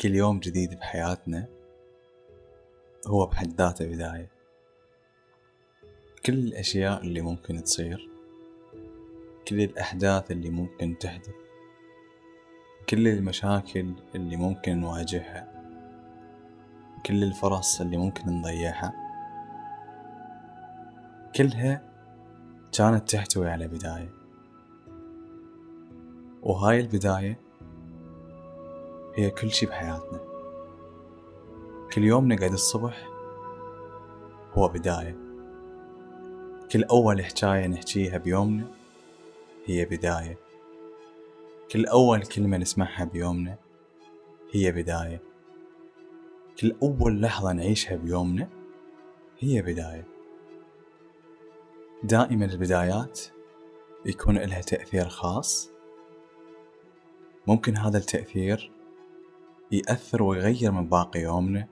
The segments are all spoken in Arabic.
كل يوم جديد بحياتنا هو بحد ذاته بداية. كل الأشياء اللي ممكن تصير كل الأحداث اللي ممكن تحدث كل المشاكل اللي ممكن نواجهها كل الفرص اللي ممكن نضيعها كلها كانت تحتوي على بداية. وهاي البداية هي كل شي بحياتنا. كل يوم نقعد الصبح هو بداية. كل أول حكاية نحكيها بيومنا هي بداية. كل أول كلمة نسمعها بيومنا هي بداية. كل أول لحظة نعيشها بيومنا هي بداية. دائما البدايات يكون لها تأثير خاص. ممكن هذا التأثير يأثر ويغير من باقي يومنا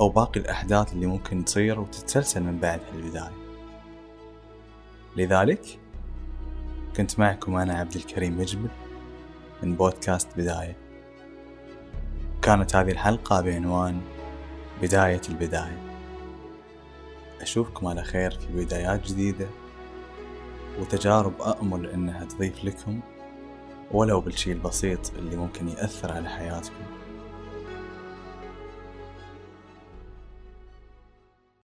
أو باقي الأحداث اللي ممكن تصير وتتسلسل من بعد هالبداية لذلك كنت معكم أنا عبد الكريم مجبل من بودكاست بداية. كانت هذه الحلقة بعنوان بداية البداية. أشوفكم على خير في بدايات جديدة وتجارب أأمل أنها تضيف لكم ولو بالشي البسيط اللي ممكن يأثر على حياتكم.